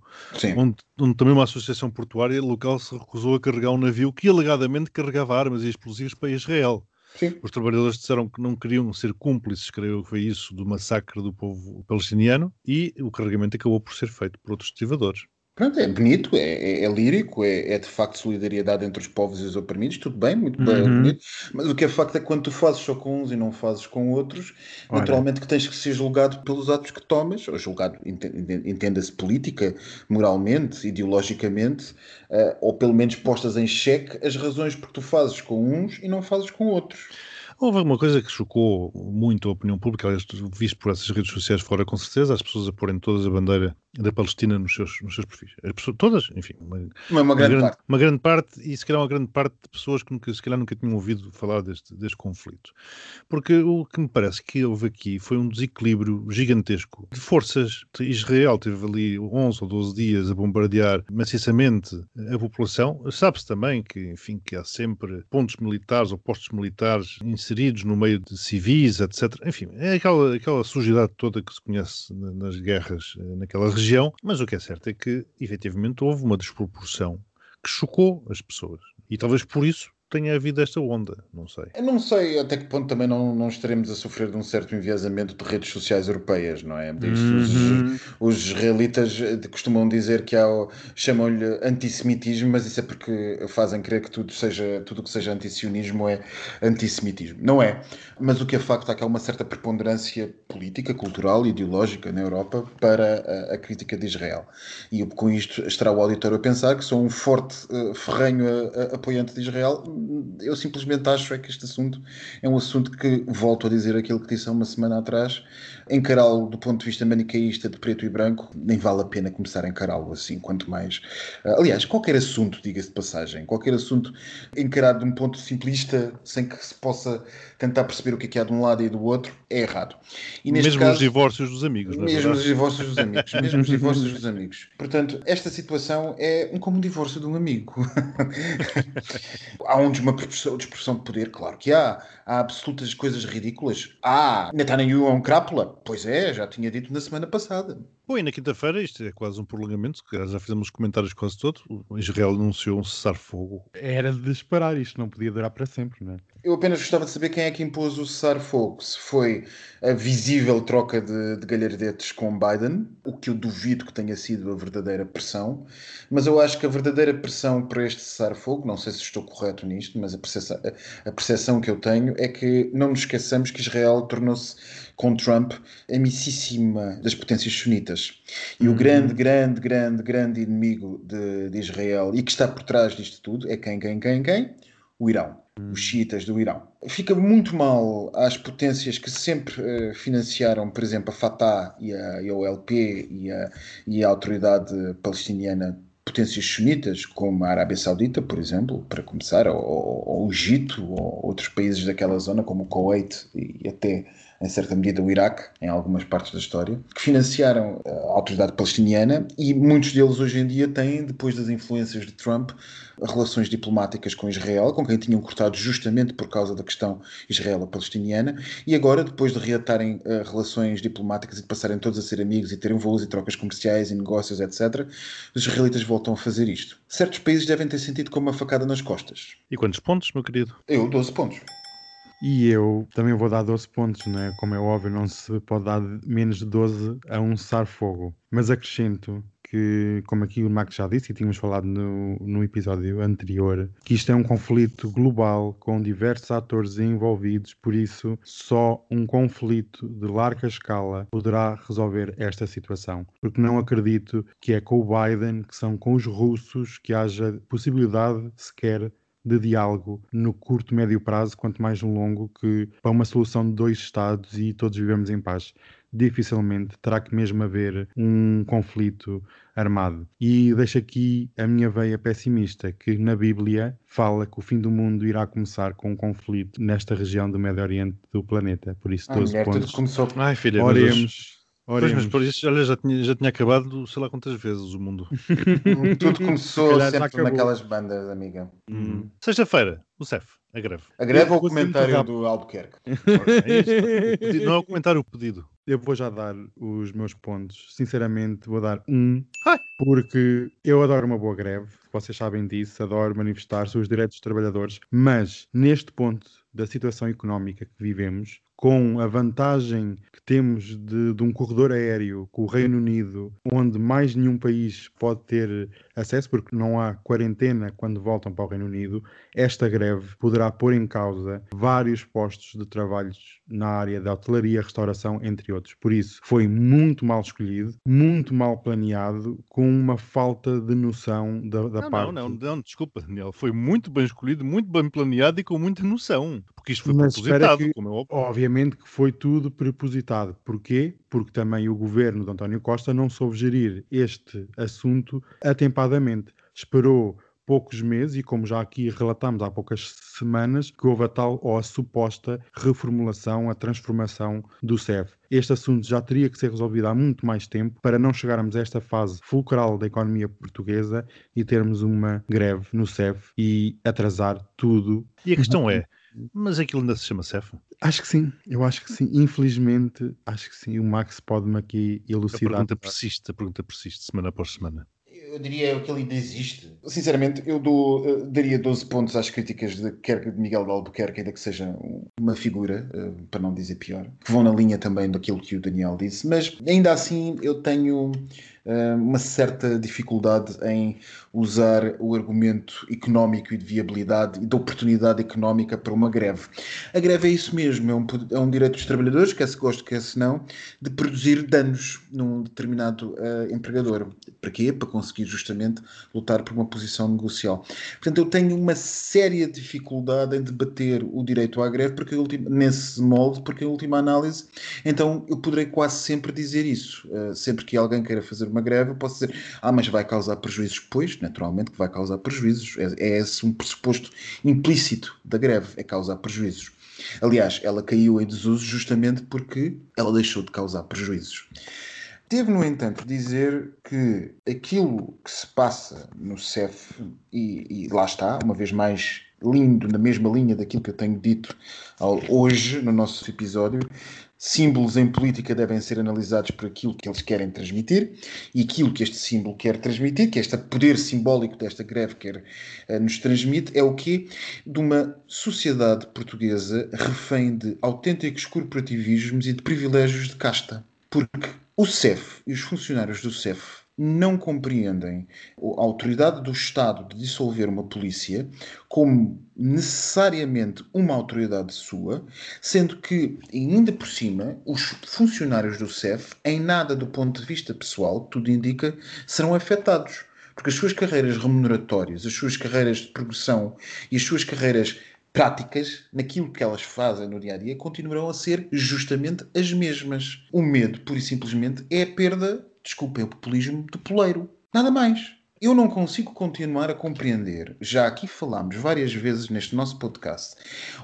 [SPEAKER 4] onde, onde, também uma associação portuária local se recusou a carregar um navio que alegadamente carregava armas e explosivos para Israel. Sim. Os trabalhadores disseram que não queriam ser cúmplices, creio que foi isso, do massacre do povo palestiniano e o carregamento acabou por ser feito por outros estivadores.
[SPEAKER 2] Pronto, é bonito, é, é, é lírico, é, é, de facto solidariedade entre os povos e os oprimidos, tudo bem, muito bem, uhum. bonito. Mas o que é facto é que quando tu fazes só com uns e não fazes com outros, Olha. naturalmente que tens que ser julgado pelos atos que tomas, ou julgado, entenda-se política, moralmente, ideologicamente, uh, ou pelo menos postas em xeque as razões porque tu fazes com uns e não fazes com outros.
[SPEAKER 4] Houve uma coisa que chocou muito a opinião pública, aliás, visto por essas redes sociais fora, com certeza, as pessoas a porem todas a bandeira da Palestina nos seus, nos seus perfis. As pessoas, todas, enfim, uma,
[SPEAKER 2] uma, uma, grande, grande, parte.
[SPEAKER 4] uma grande parte, e se calhar uma grande parte de pessoas que nunca, se calhar nunca tinham ouvido falar deste, deste conflito. Porque o que me parece que houve aqui foi um desequilíbrio gigantesco de forças. Israel teve ali 11 ou 12 dias a bombardear maciçamente a população. Sabe-se também que, enfim, que há sempre pontos militares ou postos militares inseridos no meio de civis, etc. Enfim, é aquela, aquela sujidade toda que se conhece nas guerras eh, naquela região, mas o que é certo é que, efetivamente, houve uma desproporção que chocou as pessoas. E talvez por isso tenha havido esta onda, não sei.
[SPEAKER 2] Eu não sei até que ponto também não, não estaremos a sofrer de um certo enviesamento de redes sociais europeias, não é? Uhum. Os, os, israelitas eh, costumam dizer que há, chamam-lhe antissemitismo, mas isso é porque fazem crer que tudo seja, tudo que seja antisionismo é antissemitismo. Não é. Mas o que é facto é que há uma certa preponderância política, cultural e ideológica na Europa para a, a crítica de Israel. E com isto estará o auditório a pensar que sou um forte uh, ferrenho a, apoiante de Israel, eu simplesmente acho é que este assunto é um assunto que, volto a dizer aquilo que disse há uma semana atrás, encará-lo do ponto de vista manicaísta de preto e branco, nem vale a pena começar a encará-lo assim, quanto mais. Uh, aliás, qualquer assunto, diga-se de passagem, qualquer assunto encarado de um ponto simplista, sem que se possa tentar perceber o que é que há de um lado e do outro, é errado.
[SPEAKER 4] E mesmo caso, os divórcios dos amigos, não
[SPEAKER 2] é Mesmo os divórcios dos amigos, mesmo os divórcios dos amigos. Portanto, esta situação é um como um divórcio de um amigo. há onde uma dispersão de poder, claro que há. Há absolutas coisas ridículas. Ah, Netanyahu é um crápula? Pois é, já tinha dito na semana passada.
[SPEAKER 4] Bom, e na quinta-feira, isto é quase um prolongamento, já fizemos os comentários quase todos, Israel anunciou um cessar-fogo.
[SPEAKER 3] Era de esperar, isto não podia durar para sempre, não é?
[SPEAKER 2] Eu apenas gostava de saber quem é que impôs o cessar-fogo. Se foi a visível troca de, de galhardetes com Biden, o que eu duvido que tenha sido a verdadeira pressão, mas eu acho que a verdadeira pressão para este cessar-fogo, não sei se estou correto nisto, mas a percepção, a percepção que eu tenho é que não nos esqueçamos que Israel tornou-se com Trump, amicíssima das potências sunitas. E uhum. o grande, grande, grande, grande inimigo de, de, Israel e que está por trás disto tudo é quem, quem, quem, quem? O Irão. Os xiitas do Irão. Fica muito mal às potências que sempre uh, financiaram, por exemplo, a Fatah e a, e a OLP e a, e a autoridade palestiniana potências sunitas, como a Arábia Saudita, por exemplo, para começar, ou, ou, ou o Egito, ou outros países daquela zona, como o Kuwait e até em certa medida, o Iraque, em algumas partes da história, que financiaram a autoridade palestiniana e muitos deles hoje em dia têm, depois das influências de Trump, relações diplomáticas com Israel, com quem tinham cortado justamente por causa da questão israelo-palestiniana, e agora, depois de reatarem uh, relações diplomáticas e de passarem todos a ser amigos e terem voos e trocas comerciais e negócios, etc., os israelitas voltam a fazer isto. Certos países devem ter sentido como uma facada nas costas.
[SPEAKER 4] E quantos pontos, meu querido?
[SPEAKER 2] Eu, 12 pontos.
[SPEAKER 3] E eu também vou dar 12 pontos, né? como é óbvio, não se pode dar menos de 12 a um cessar-fogo. Mas acrescento que, como aqui o Max já disse e tínhamos falado no, no episódio anterior, que isto é um conflito global com diversos atores envolvidos, por isso só um conflito de larga escala poderá resolver esta situação. Porque não acredito que é com o Biden, que são com os russos, que haja possibilidade sequer de diálogo no curto médio prazo, quanto mais no longo, que para uma solução de dois Estados e todos vivemos em paz. Dificilmente terá que mesmo haver um conflito armado. E deixo aqui a minha veia pessimista, que na Bíblia fala que o fim do mundo irá começar com um conflito nesta região do Médio Oriente do planeta. Por isso, 12
[SPEAKER 2] mulher, tudo
[SPEAKER 3] pontos.
[SPEAKER 2] começou.
[SPEAKER 4] Ai, filha, mas
[SPEAKER 3] Oremos.
[SPEAKER 4] Pois, mas por isso, olha, já tinha, já tinha acabado sei lá quantas vezes o mundo.
[SPEAKER 2] Tudo começou
[SPEAKER 3] Se
[SPEAKER 2] sempre naquelas bandas, amiga.
[SPEAKER 3] Hum.
[SPEAKER 4] Sexta-feira, o CEF, a greve.
[SPEAKER 2] A greve ou o comentário do Albuquerque?
[SPEAKER 4] É não é o comentário, o pedido.
[SPEAKER 3] Eu vou já dar os meus pontos. Sinceramente, vou dar um,
[SPEAKER 4] Ai.
[SPEAKER 3] porque eu adoro uma boa greve. Vocês sabem disso, adoro manifestar-se os direitos dos trabalhadores. Mas, neste ponto da situação económica que vivemos, com a vantagem que temos de, de um corredor aéreo com o Reino Unido, onde mais nenhum país pode ter acesso, porque não há quarentena quando voltam para o Reino Unido, esta greve poderá pôr em causa vários postos de trabalho na área da hotelaria, restauração, entre outros. Por isso, foi muito mal escolhido, muito mal planeado, com uma falta de noção da, da
[SPEAKER 4] Não,
[SPEAKER 3] parte.
[SPEAKER 4] não, não, não, desculpa, Daniel. Foi muito bem escolhido, muito bem planeado e com muita noção. Porque isto foi
[SPEAKER 3] Mas
[SPEAKER 4] propositado,
[SPEAKER 3] que-
[SPEAKER 4] como é óbvio.
[SPEAKER 3] Obviamente que foi tudo prepositado. Porquê? Porque também o governo de António Costa não soube gerir este assunto atempadamente. Esperou poucos meses e, como já aqui relatámos há poucas semanas, que houve a tal ou a suposta reformulação, a transformação do CEF. Este assunto já teria que ser resolvido há muito mais tempo para não chegarmos a esta fase fulcral da economia portuguesa e termos uma greve no CEF e atrasar tudo
[SPEAKER 4] E a questão é, mas aquilo ainda se chama CEF?
[SPEAKER 3] Acho que sim, eu acho que sim. Infelizmente, acho que sim. O Max pode-me aqui
[SPEAKER 4] A
[SPEAKER 3] elucidar.
[SPEAKER 4] pergunta persiste, a pergunta persiste, semana após semana.
[SPEAKER 2] Eu diria que ele ainda existe. Sinceramente, eu dou, eh, daria 12 pontos às críticas de, quer de Miguel de Albuquerque, ainda que seja um- uma figura, eh, para não dizer pior, que vão na linha também daquilo que o Daniel disse, mas ainda assim eu tenho eh, uma certa dificuldade em usar o argumento económico e de viabilidade e de oportunidade económica para uma greve. A greve é isso mesmo, é um, é um direito dos trabalhadores, quer se goste, quer se não, de produzir danos num determinado eh, empregador. Para quê? Para conseguir justamente lutar por uma posição negocial. Portanto, eu tenho uma séria dificuldade em debater o direito à greve porque, em última- nesse molde, porque em última análise, então eu poderei quase sempre dizer isso. Eh, sempre que alguém queira fazer uma greve, eu posso dizer, ah, mas vai causar prejuízos. Pois, naturalmente que vai causar prejuízos. É, é esse um pressuposto implícito da greve, é causar prejuízos. Aliás, ela caiu em desuso justamente porque ela deixou de causar prejuízos. Devo, no entanto, dizer que aquilo que se passa no CEF, e, e lá está, uma vez mais lindo, na mesma linha daquilo que eu tenho dito ao- hoje no nosso episódio, símbolos em política devem ser analisados por aquilo que eles querem transmitir e aquilo que este símbolo quer transmitir, que este poder simbólico desta greve quer eh, nos transmite, é o quê? De uma sociedade portuguesa refém de autênticos corporativismos e de privilégios de casta. Porque o CEF e os funcionários do CEF não compreendem a autoridade do Estado de dissolver uma polícia como necessariamente uma autoridade sua, sendo que, ainda por cima, os funcionários do CEF, em nada do ponto de vista pessoal, tudo indica, serão afetados. Porque as suas carreiras remuneratórias, as suas carreiras de progressão e as suas carreiras práticas, naquilo que elas fazem no dia a dia, continuarão a ser justamente as mesmas. O medo, pura e simplesmente, é a perda, desculpem o populismo, do poleiro. Nada mais. Eu não consigo continuar a compreender, já aqui falámos várias vezes neste nosso podcast,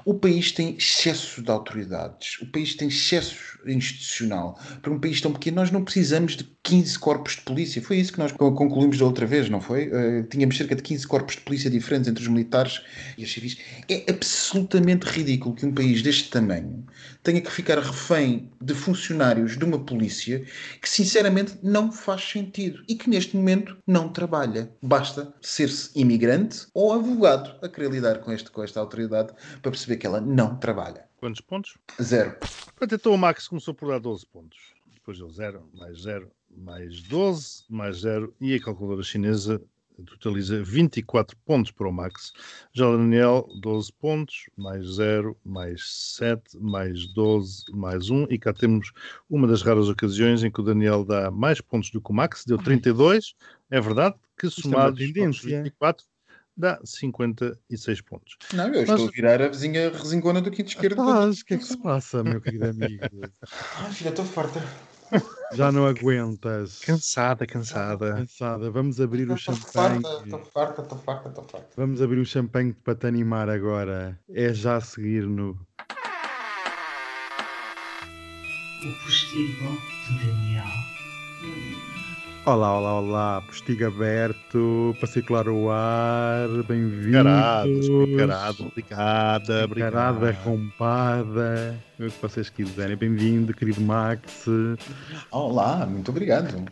[SPEAKER 2] o país tem excesso de autoridades, o país tem excesso institucional. Para um país tão pequeno, nós não precisamos de 15 corpos de polícia. Foi isso que nós concluímos da outra vez, não foi? Uh, tínhamos cerca de 15 corpos de polícia diferentes entre os militares e os civis. É absolutamente ridículo que um país deste tamanho tenha que ficar refém de funcionários de uma polícia que, sinceramente, não faz sentido e que, neste momento, não trabalha. Basta ser-se imigrante ou advogado a querer lidar com, este, com esta autoridade para perceber que ela não trabalha.
[SPEAKER 4] Quantos pontos?
[SPEAKER 2] Zero.
[SPEAKER 4] Portanto, então o Max começou por dar 12 pontos. Depois deu 0, mais 0, mais 12, mais 0. E a calculadora chinesa totaliza 24 pontos para o Max. Já o Daniel, 12 pontos, mais 0, mais 7, mais 12, mais 1. E cá temos uma das raras ocasiões em que o Daniel dá mais pontos do que o Max, deu 32. É verdade que somados
[SPEAKER 3] é
[SPEAKER 4] aos 24 dá 56 pontos.
[SPEAKER 2] Não, eu
[SPEAKER 4] Mas-
[SPEAKER 2] estou a virar a vizinha resingona do quinto esquerdo.
[SPEAKER 3] Rapaz, o que é que se passa, meu querido amigo?
[SPEAKER 2] Ah, filha, estou farta.
[SPEAKER 3] Já não aguentas.
[SPEAKER 4] Cansada, cansada.
[SPEAKER 3] Cansada. Vamos abrir o champanhe.
[SPEAKER 2] estou farta, estou farta, estou farta.
[SPEAKER 3] Vamos abrir o champanhe para te animar agora. É já a seguir no.
[SPEAKER 1] O postigo de Daniel.
[SPEAKER 3] Olá, olá, olá. Postigo aberto para circular o ar. Bem-vindos.
[SPEAKER 4] Caradas, picarada, obrigada, obrigada.
[SPEAKER 3] rompada. O que vocês quiserem. Bem-vindo, querido Max.
[SPEAKER 2] Olá, muito obrigado.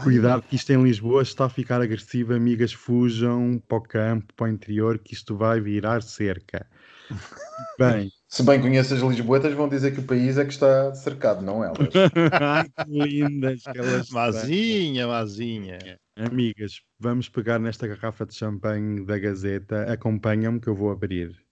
[SPEAKER 3] Cuidado que isto em Lisboa está a ficar agressivo. Amigas, fujam para o campo, para o interior, que isto vai virar cerca. Bem,
[SPEAKER 2] Se bem conheces as Lisboetas, vão dizer que o país é que está cercado, não elas.
[SPEAKER 3] ai que lindas que elas são.
[SPEAKER 4] Mazinha, mazinha.
[SPEAKER 3] Amigas, vamos pegar nesta garrafa de champanhe da Gazeta. Acompanham-me que eu vou abrir.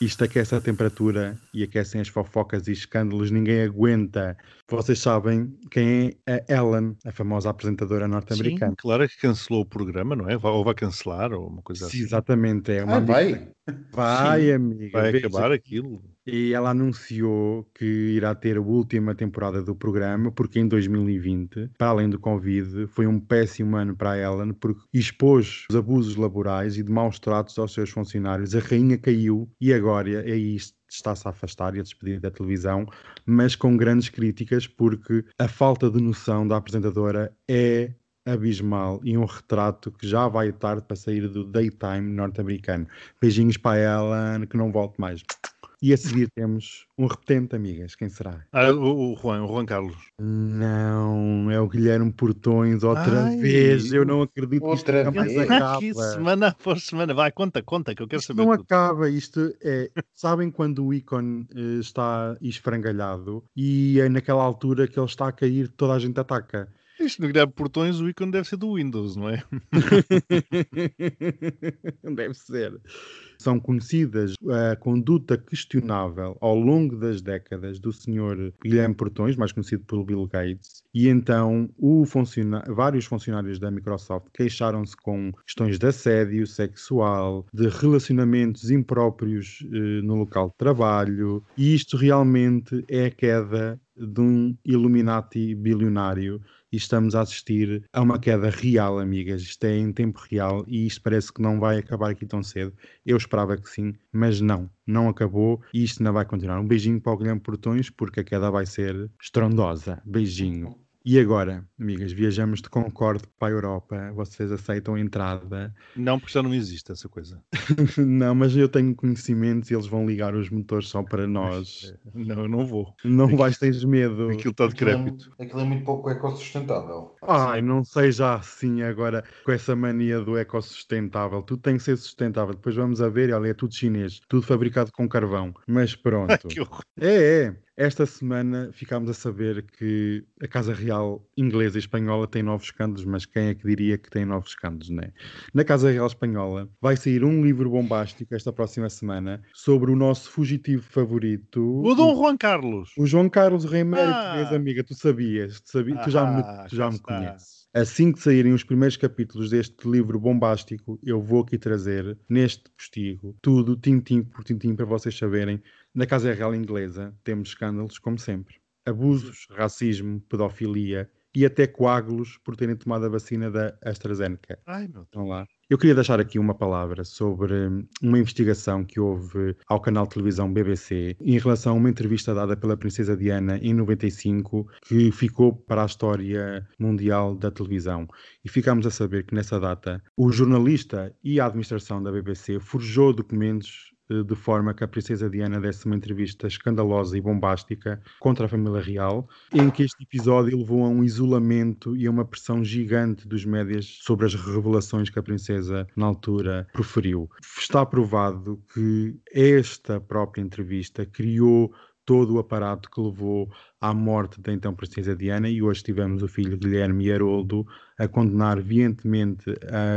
[SPEAKER 3] Isto aquece a temperatura e aquecem as fofocas e escândalos. Ninguém aguenta. Vocês sabem quem é a Ellen, a famosa apresentadora
[SPEAKER 4] Sim,
[SPEAKER 3] norte-americana.
[SPEAKER 4] claro é que cancelou o programa, não é? Ou vai cancelar, ou uma coisa
[SPEAKER 3] Sim,
[SPEAKER 4] assim.
[SPEAKER 3] exatamente. É uma
[SPEAKER 2] Ah,
[SPEAKER 3] amiga-
[SPEAKER 2] vai?
[SPEAKER 3] Vai,
[SPEAKER 2] Sim.
[SPEAKER 3] amiga.
[SPEAKER 4] Vai
[SPEAKER 3] veja.
[SPEAKER 4] acabar aquilo.
[SPEAKER 3] E ela anunciou que irá ter a última temporada do programa, porque em 2020, para além do Covid, foi um péssimo ano para Ellen, porque expôs os abusos laborais e de maus tratos aos seus funcionários. A rainha caiu e agora aí está-se a afastar e a despedir da televisão, mas com grandes críticas, porque a falta de noção da apresentadora é abismal e um retrato que já vai tarde para sair do daytime norte-americano. Beijinhos para ela, que não volte mais. E a seguir temos um repetente, amigas. Quem será?
[SPEAKER 4] Ah, o, o Juan, o Juan Carlos.
[SPEAKER 3] Não, é o Guilherme Portões outra
[SPEAKER 4] Ai,
[SPEAKER 3] vez. Eu não acredito que isto
[SPEAKER 2] outra
[SPEAKER 3] nunca mais
[SPEAKER 2] vez.
[SPEAKER 3] acaba.
[SPEAKER 4] que semana por semana. Vai, conta, conta, que eu quero
[SPEAKER 3] Isto
[SPEAKER 4] saber
[SPEAKER 3] não
[SPEAKER 4] tudo.
[SPEAKER 3] acaba, isto é. Sabem quando o ícone eh, está esfrangalhado e é naquela altura que ele está a cair, toda a gente ataca.
[SPEAKER 4] Isto no Guilherme Portões, o ícone deve ser do Windows, não é?
[SPEAKER 3] Deve ser. São conhecidas a conduta questionável ao longo das décadas do Sr. Guilherme Portões, mais conhecido pelo Bill Gates, e então funciona- vários funcionários da Microsoft queixaram-se com questões de assédio sexual, de relacionamentos impróprios eh, no local de trabalho, e isto realmente é a queda de um Illuminati bilionário e estamos a assistir a uma queda real, amigas. Isto é em tempo real e isto parece que não vai acabar aqui tão cedo. Eu esperava que sim, mas não, não acabou e isto ainda vai continuar. Um beijinho para o Guilherme Portões, porque a queda vai ser estrondosa. Beijinho. E agora, amigas, viajamos de Concorde para a Europa. Vocês aceitam a entrada?
[SPEAKER 4] Não, porque já não existe essa coisa.
[SPEAKER 3] não, mas eu tenho conhecimentos e eles vão ligar os motores só para nós.
[SPEAKER 4] Não, eu não vou.
[SPEAKER 3] Não vais ter medo.
[SPEAKER 4] Aquilo está decrépito.
[SPEAKER 2] Aquilo é muito pouco ecossustentável.
[SPEAKER 3] Ai, não seja assim agora com essa mania do ecossustentável. Tudo tem que ser sustentável. Depois vamos a ver, olha, é tudo chinês, tudo fabricado com carvão. Mas pronto. É, é. Esta semana ficámos a saber que a Casa Real inglesa e espanhola tem novos escândalos, mas quem é que diria que tem novos escândalos, né? Na Casa Real Espanhola vai sair um livro bombástico esta próxima semana sobre o nosso fugitivo favorito.
[SPEAKER 4] O Dom Juan Carlos.
[SPEAKER 3] O João Carlos Rei Mérito,
[SPEAKER 4] Ah.
[SPEAKER 3] amiga, tu sabias, tu, sabi- tu já me,
[SPEAKER 4] Ah,
[SPEAKER 3] tu já me
[SPEAKER 4] está.
[SPEAKER 3] conheces. Assim que saírem os primeiros capítulos deste livro bombástico, eu vou aqui trazer, neste postigo, tudo tintim por tintim para vocês saberem. Na Casa Real Inglesa temos escândalos, como sempre. Abusos, racismo, pedofilia e até coágulos por terem tomado a vacina da AstraZeneca.
[SPEAKER 4] Ai, meu Deus.
[SPEAKER 3] Estão lá. Eu queria deixar aqui uma palavra sobre uma investigação que houve ao canal de televisão BBC em relação a uma entrevista dada pela Princesa Diana em 95 que ficou para a história mundial da televisão. E ficámos a saber que nessa data o jornalista e a administração da BBC forjou documentos de forma que a princesa Diana desse uma entrevista escandalosa e bombástica contra a família real, em que este episódio levou a um isolamento e a uma pressão gigante dos médias sobre as revelações que a princesa na altura proferiu. Está provado que esta própria entrevista criou todo o aparato que levou à morte da então princesa Diana e hoje tivemos o filho Guilherme Haroldo a condenar veementemente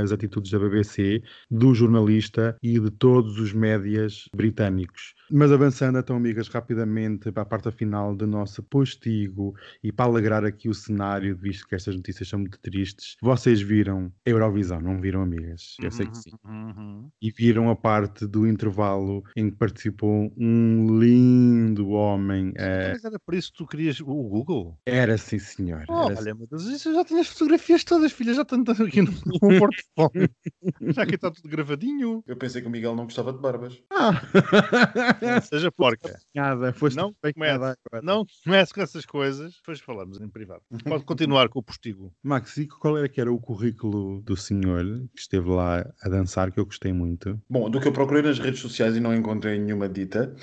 [SPEAKER 3] as atitudes da BBC, do jornalista e de todos os médias britânicos. Mas avançando então, amigas, rapidamente para a parte final do nosso postigo e para alegrar aqui o cenário, visto que estas notícias são muito tristes, vocês viram a Eurovisão, não viram, amigas? Eu sei que sim.
[SPEAKER 4] Uhum.
[SPEAKER 3] E viram a parte do intervalo em que participou um lindo homem. eh,
[SPEAKER 4] Mas era por isso que tu querias o Google?
[SPEAKER 3] era sim, senhor.
[SPEAKER 4] Oh,
[SPEAKER 3] Era
[SPEAKER 4] olha, meu Deus, isso já tinha as fotografias todas, filha, já estão aqui no, no portfólio. já que está tudo gravadinho.
[SPEAKER 2] Eu pensei que o Miguel não gostava de barbas.
[SPEAKER 3] Ah!
[SPEAKER 4] Não seja porca.
[SPEAKER 3] Nada, foste
[SPEAKER 4] Não comece. Não comece com essas coisas, depois falamos em privado. Pode continuar com o postigo.
[SPEAKER 3] Max, e qual era que era o currículo do senhor que esteve lá a dançar, que eu gostei muito?
[SPEAKER 2] Bom, do que eu procurei nas redes sociais e não encontrei nenhuma dita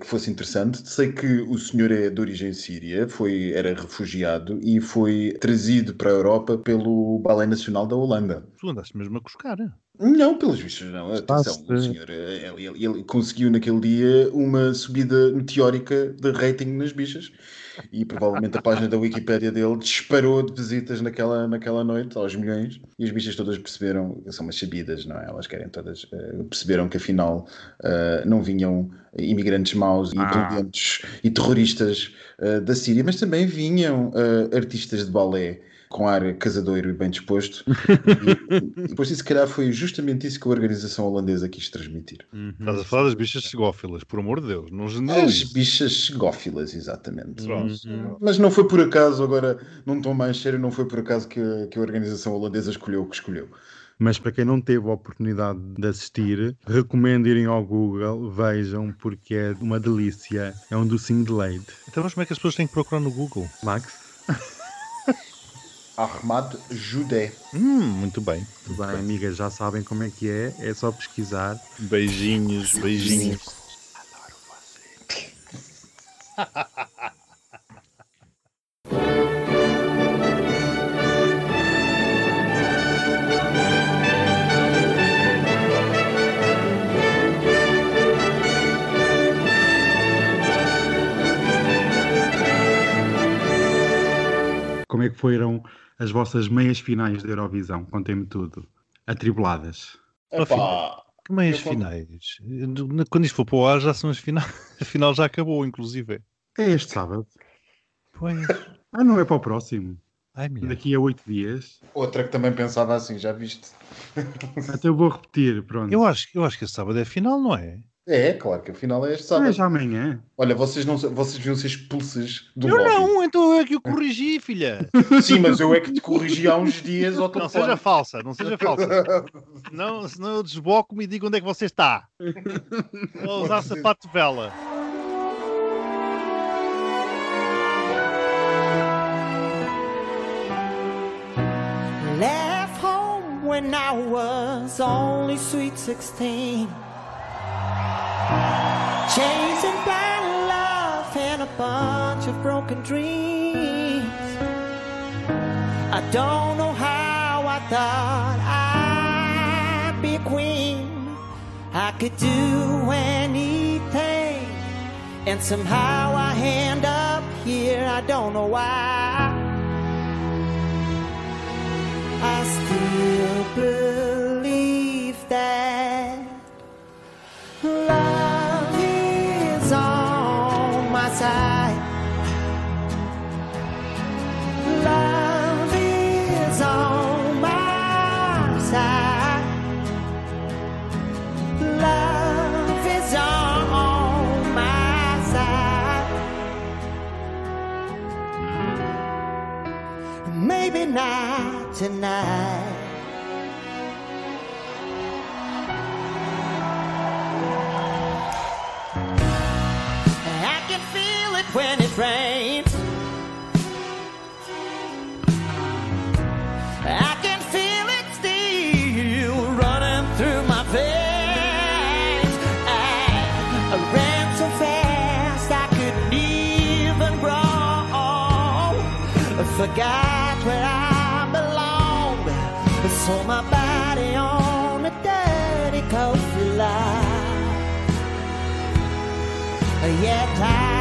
[SPEAKER 2] que fosse interessante, sei que o senhor é de origem síria, foi, era refugiado e foi trazido para a Europa pelo Ballet Nacional da Holanda.
[SPEAKER 4] Tu andaste mesmo a cuscar.
[SPEAKER 2] Não, pelos vistos, não. Atenção, o senhor eh, ele, ele- ele conseguiu naquele dia uma subida meteórica de rating nas bichas e provavelmente a página da Wikipédia dele disparou de visitas naquela, naquela noite aos milhões e as bichas todas perceberam, são umas sabidas, não é? Elas querem todas, eh, perceberam que afinal eh, não vinham imigrantes maus e
[SPEAKER 3] Ah.
[SPEAKER 2] violentos e terroristas eh, da Síria, mas também vinham artistas de balé com ar casadoiro e bem disposto. E, depois, se calhar, foi justamente isso que a organização holandesa quis transmitir.
[SPEAKER 4] Estás a falar das bichas segófilas, por amor de Deus. Não
[SPEAKER 2] As bichas segófilas, exatamente.
[SPEAKER 4] Pronto.
[SPEAKER 2] Mas não foi por acaso, agora, num tom mais sério, não foi por acaso que a, que a organização holandesa escolheu o que escolheu.
[SPEAKER 3] Mas para quem não teve a oportunidade de assistir, recomendo irem ao Google, vejam, porque é uma delícia. É um docinho de leite.
[SPEAKER 4] Então, mas como é que as pessoas têm que procurar no Google?
[SPEAKER 3] Max?
[SPEAKER 2] Ahmad Judé.
[SPEAKER 4] Hum, muito bem.
[SPEAKER 3] Tudo bem, amigas, já sabem como é que é. É só pesquisar.
[SPEAKER 4] Beijinhos, beijinhos.
[SPEAKER 3] Como é que foram as vossas meias finais da Eurovisão? Contem-me tudo. Atribuladas.
[SPEAKER 2] Epá,
[SPEAKER 4] Que meias
[SPEAKER 2] Eu conto.
[SPEAKER 4] finais? Quando isto for para o ar, já são as finais. A final já acabou, inclusive.
[SPEAKER 3] É este sábado.
[SPEAKER 4] Pois.
[SPEAKER 3] Ah, não é para o próximo.
[SPEAKER 4] Ai.
[SPEAKER 3] Daqui a oito dias.
[SPEAKER 2] outra que também pensava assim, já viste?
[SPEAKER 3] Até eu vou repetir, pronto.
[SPEAKER 4] Eu acho, eu acho que esse sábado é a final, não é?
[SPEAKER 2] É, claro que afinal é este
[SPEAKER 3] Ah, é
[SPEAKER 2] sábado.
[SPEAKER 3] já amanhã.
[SPEAKER 2] Olha, vocês, não, vocês deviam ser expulsos do
[SPEAKER 4] Eu
[SPEAKER 2] lobby.
[SPEAKER 4] não, então é que eu corrigi, filha.
[SPEAKER 2] Sim, mas eu é que te corrigi há uns dias ao
[SPEAKER 4] Não
[SPEAKER 2] telefone.
[SPEAKER 4] seja falsa, não seja falsa. Não, senão eu desboco-me e digo onde é que você está. Vou usar sapato de vela.
[SPEAKER 8] Left home when I was only sweet 16. Chasing blind love and a bunch of broken dreams. I don't know how I thought I'd be a queen. I could do anything, and somehow I end up here. I don't know why. I still believe tonight. I can feel it when it rains. I can feel it still running through my veins. I ran so fast I couldn't even grow. Forgot where I. Sold my body on a dirty cold fly. Yet I